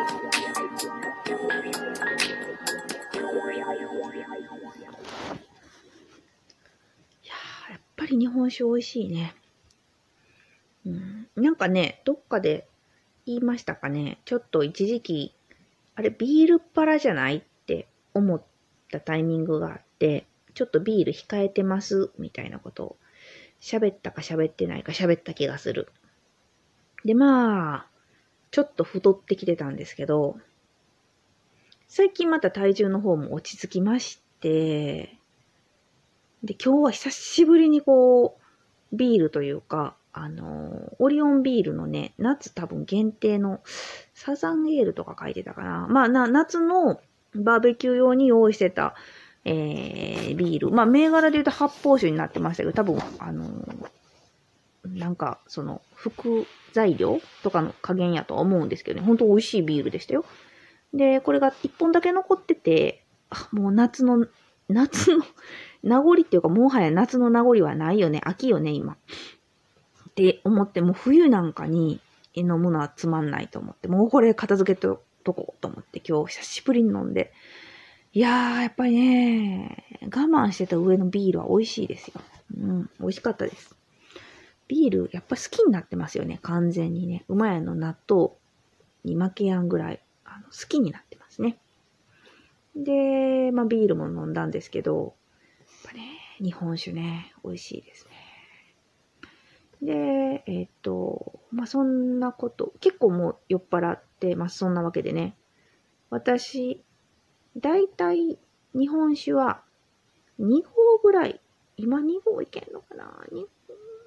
やっぱり日本酒美味しいね。うん、なんかね、どっかで言いましたかね。ちょっと一時期、あれビールっ腹じゃないって思ったタイミングがあって、ちょっとビール控えてますみたいなことを喋ったか喋ってないか喋った気がする。で、まあ、ちょっと太ってきてたんですけど、最近また体重の方も落ち着きまして、で、今日は久しぶりにこう、ビールというか、あの、オリオンビールのね、夏多分限定のサザンエールとか書いてたかな。まあ、な、夏のバーベキュー用に用意してた、えー、ビール。まあ、銘柄で言うと発泡酒になってましたけど、多分、あのなんか、その、副材料とかの加減やとは思うんですけどね、ほんと美味しいビールでしたよ。で、これが一本だけ残ってて、あ、もう夏の、夏の名残っていうか、もはや夏の名残はないよね。秋よね、今。って思って、もう冬なんかに飲むのはつまんないと思って、もうこれ片付けととこうと思って今日久しぶりに飲んで、いやー、やっぱりね、我慢してた上のビールは美味しいですよ。うん、美味しかったです。ビール、やっぱ好きになってますよね、完全にね。馬屋の納豆に負けやんぐらい、あの好きになってますね。で、まあビールも飲んだんですけど、やっぱね、日本酒ね、美味しいですね。で、えっ、と、まあそんなこと、結構もう酔っ払ってます、そんなわけでね。私、だいたい日本酒は2合ぐらい、今2合いけんのかな ?2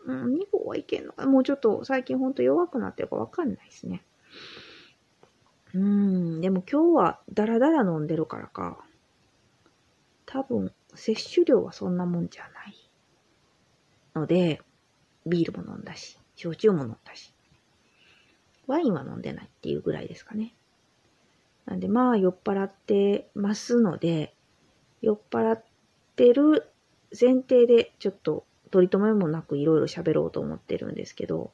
うん、2合はいけんのかもうちょっと最近ほんと弱くなってるかわかんないですね。うん、でも今日はダラダラ飲んでるからか。多分、摂取量はそんなもんじゃない。ので、ビールも飲んだし、焼酎も飲んだし、ワインは飲んでないっていうぐらいですかね。なんでまあ酔っ払ってますので、酔っ払ってる前提でちょっと取り留めもなくいろいろ喋ろうと思ってるんですけど、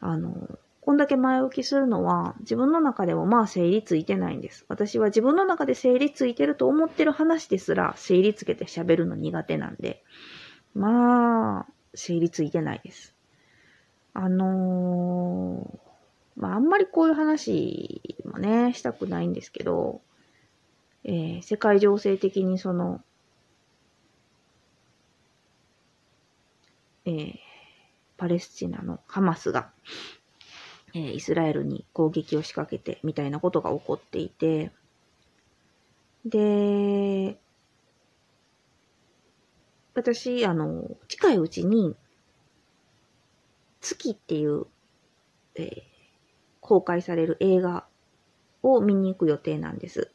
あの、こんだけ前置きするのは自分の中でもまあ整理ついてないんです。私は自分の中で整理ついてると思ってる話ですら整理つけて喋るの苦手なんで、まあ、整理ついてないです。あのー、まああんまりこういう話もね、したくないんですけど、えー、世界情勢的にその、えー、パレスチナのハマスが、えー、イスラエルに攻撃を仕掛けてみたいなことが起こっていて、で、私、あの、近いうちに、月っていう、えー、公開される映画を見に行く予定なんです。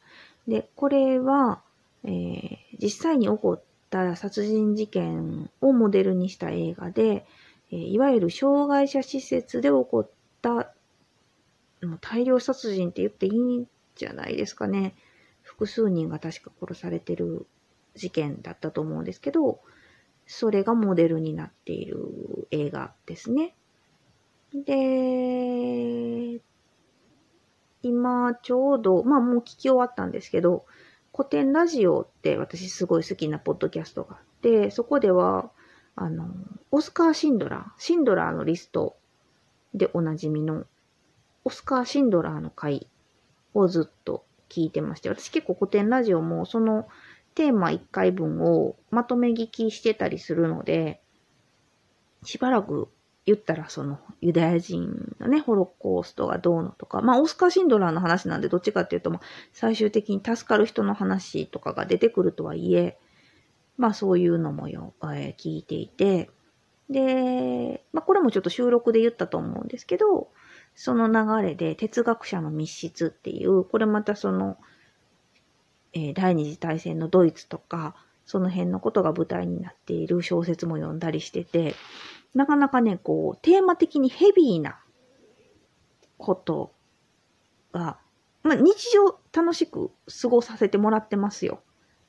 で、これは、えー、実際に起こった殺人事件をモデルにした映画で、えいわゆる障害者施設で起こった大量殺人って言っていいんじゃないですかね。複数人が確か殺されてる事件だったと思うんですけど、それがモデルになっている映画ですね。で、今ちょうど、まあもう聞き終わったんですけど、古典ラジオって私すごい好きなポッドキャストがあって、そこでは、あの、オスカー・シンドラー、シンドラーのリストでおなじみの、オスカー・シンドラーの回をずっと聞いてまして、私結構古典ラジオもそのテーマ1回分をまとめ聞きしてたりするので、しばらく言ったらそのユダヤ人のね、ホロコーストがどうのとか、まあオスカー・シンドラーの話なんでどっちかっていうと、まあ最終的に助かる人の話とかが出てくるとはいえ、まあそういうのもよ、えー、聞いていて、で、まあこれもちょっと収録で言ったと思うんですけど、その流れで哲学者の密室っていう、これまたその、えー、第二次大戦のドイツとか、その辺のことが舞台になっている小説も読んだりしてて、なかなかね、こう、テーマ的にヘビーなことが、まあ、日常楽しく過ごさせてもらってますよ。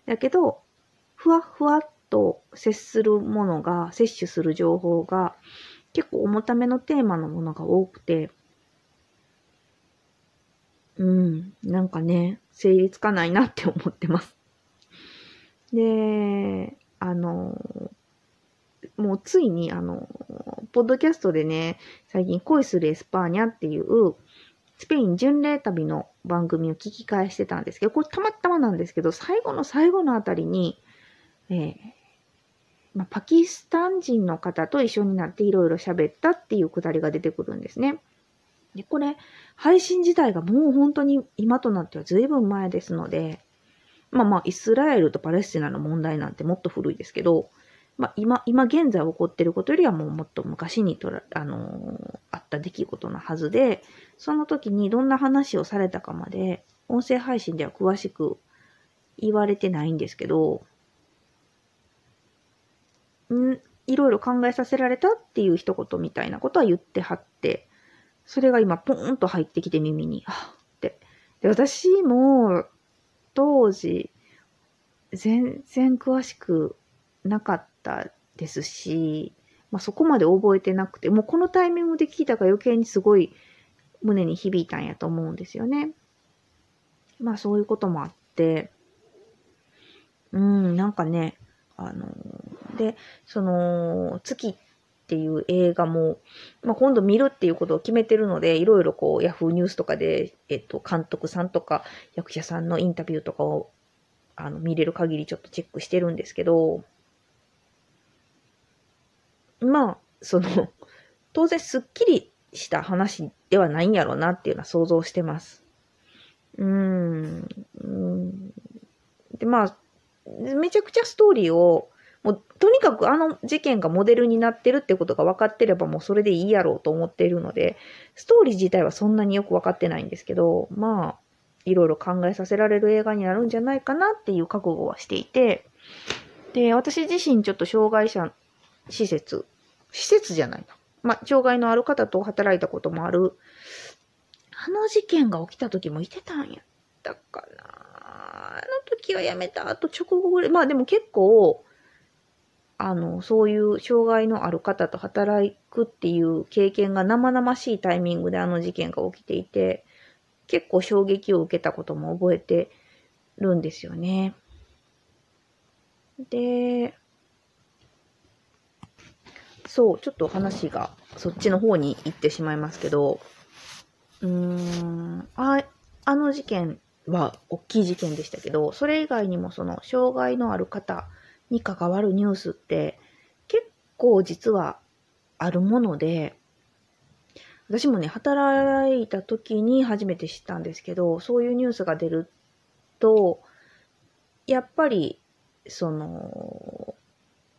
だけど、ふわふわっと接するものが、摂取する情報が、結構重ためのテーマのものが多くて、うん、なんかね、成立かないなって思ってます。で、あの、もうついにあの、ポッドキャストでね、最近恋するエスパーニャっていう、スペイン巡礼旅の番組を聞き返してたんですけど、これたまたまなんですけど、最後の最後のあたりに、えー、まあ、パキスタン人の方と一緒になっていろいろ喋ったっていうくだりが出てくるんですね。で、これ、配信自体がもう本当に今となっては随分前ですので、まあまあ、イスラエルとパレスチナの問題なんてもっと古いですけど、まあ今、今現在起こってることよりはもうもっと昔にとら、あのー、あった出来事のはずで、その時にどんな話をされたかまで、音声配信では詳しく言われてないんですけど、んいろいろ考えさせられたっていう一言みたいなことは言ってはって、それが今ポーンと入ってきて耳に、あって。で、私も当時、全然詳しくなかったったですし、まあ、そこまで覚えてなくて、もうこのタイミングで聞いたから余計にすごい胸に響いたんやと思うんですよね。まあそういうこともあって、うん、なんかね、あの、で、その、月っていう映画も、まあ、今度見るっていうことを決めてるので、いろいろこう、ヤフーニュースとかで、えっと、監督さんとか役者さんのインタビューとかを、あの、見れる限りちょっとチェックしてるんですけど、まあ、その、当然すっきりした話ではないんやろうなっていうのは想像してます。うーん。で、まあ、めちゃくちゃストーリーを、もう、とにかくあの事件がモデルになってるってことが分かってればもうそれでいいやろうと思っているので、ストーリー自体はそんなによく分かってないんですけど、まあ、いろいろ考えさせられる映画になるんじゃないかなっていう覚悟はしていて、で、私自身ちょっと障害者施設施設じゃないな。まあ、障害のある方と働いたこともある。あの事件が起きた時もいてたんやったかな。あの時は辞めた後直後ぐらい。まあでも結構、あの、そういう障害のある方と働くっていう経験が生々しいタイミングであの事件が起きていて、結構衝撃を受けたことも覚えてるんですよね。で、そう、ちょっと話がそっちの方に行ってしまいますけど、うーん、あ、あの事件は大きい事件でしたけど、それ以外にもその障害のある方に関わるニュースって結構実はあるもので、私もね、働いた時に初めて知ったんですけど、そういうニュースが出ると、やっぱり、その、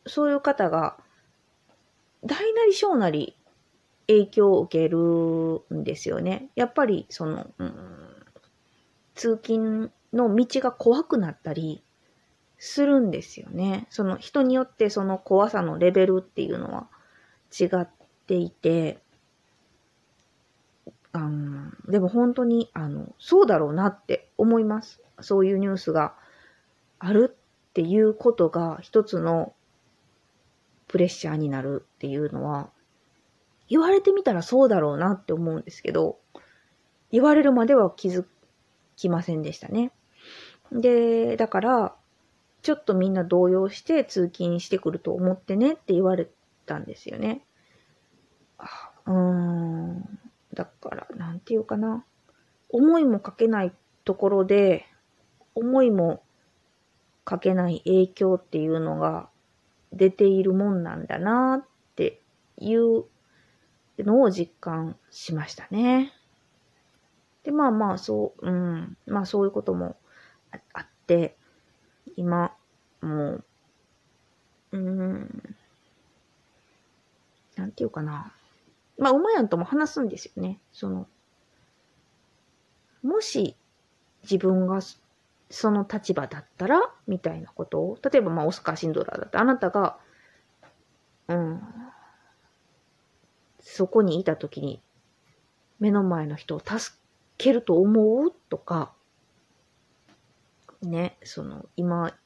そういう方が大なり小なり影響を受けるんですよね。やっぱり、その、うん、通勤の道が怖くなったりするんですよね。その人によってその怖さのレベルっていうのは違っていて、あのでも本当に、あの、そうだろうなって思います。そういうニュースがあるっていうことが一つのプレッシャーになるっていうのは、言われてみたらそうだろうなって思うんですけど、言われるまでは気づきませんでしたね。で、だから、ちょっとみんな動揺して通勤してくると思ってねって言われたんですよね。うーん。だから、なんていうかな。思いもかけないところで、思いもかけない影響っていうのが出ているもんなんだなっていうのを実感しましたね。で、まあまあ、そう、うん、まあそういうこともあって、今、もう、うん、なんていうかな。まあ、馬やんとも話すんですよね。その、もし自分がその立場だったら、みたいなこと？を、例えば、まあ、オスカー・シンドラーだって、あなたが、うん、そこにいたときに、目の前の人を助けると思う？とか、ね、その、今、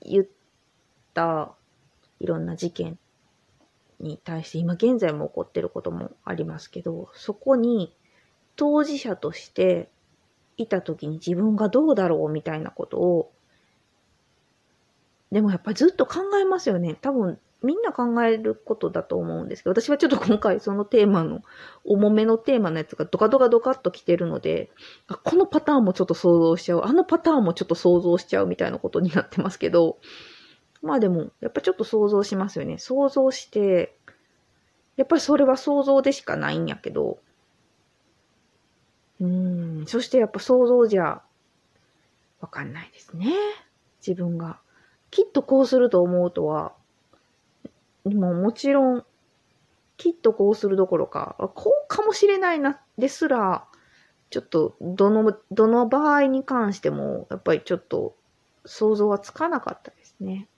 言ったいろんな事件に対して、今現在も起こってることもありますけど、そこに当事者としていた時に自分がどうだろうみたいなことを、でもやっぱりずっと考えますよね。多分みんな考えることだと思うんですけど、私はちょっと今回そのテーマの、重めのテーマのやつがドカドカドカっと来てるので、このパターンもちょっと想像しちゃう、あのパターンもちょっと想像しちゃうみたいなことになってますけど、まあでも、やっぱちょっと想像しますよね。想像して、やっぱりそれは想像でしかないんやけど、そしてやっぱ想像じゃ、わかんないですね。自分が。きっとこうすると思うとは、ももちろん、きっとこうするどころか、こうかもしれないな、ですら、ちょっと、どの、どの場合に関しても、やっぱりちょっと、想像はつかなかったですね。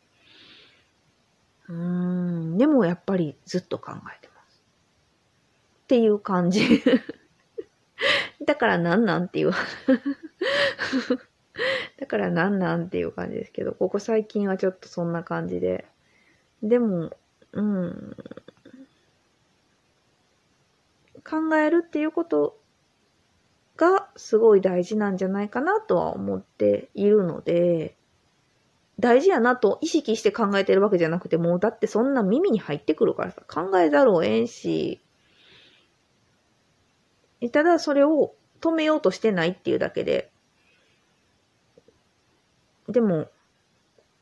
うーん、でもやっぱりずっと考えてます。っていう感じ。だからなんなんっていう。だからなんなんっていう感じですけど、ここ最近はちょっとそんな感じで。でも、うん。考えるっていうことがすごい大事なんじゃないかなとは思っているので、大事やなと意識して考えてるわけじゃなくて、もうだってそんな耳に入ってくるからさ、考えざるを得んし、ただそれを止めようとしてないっていうだけで、でも、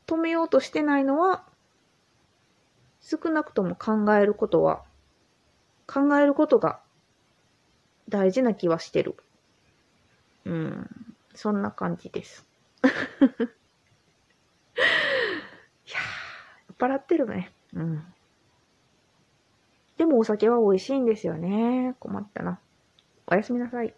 止めようとしてないのは、少なくとも考えることは、考えることが大事な気はしてる。うん、そんな感じです。いやー、酔っ払ってるね。うん。でもお酒は美味しいんですよね。困ったな。おやすみなさい。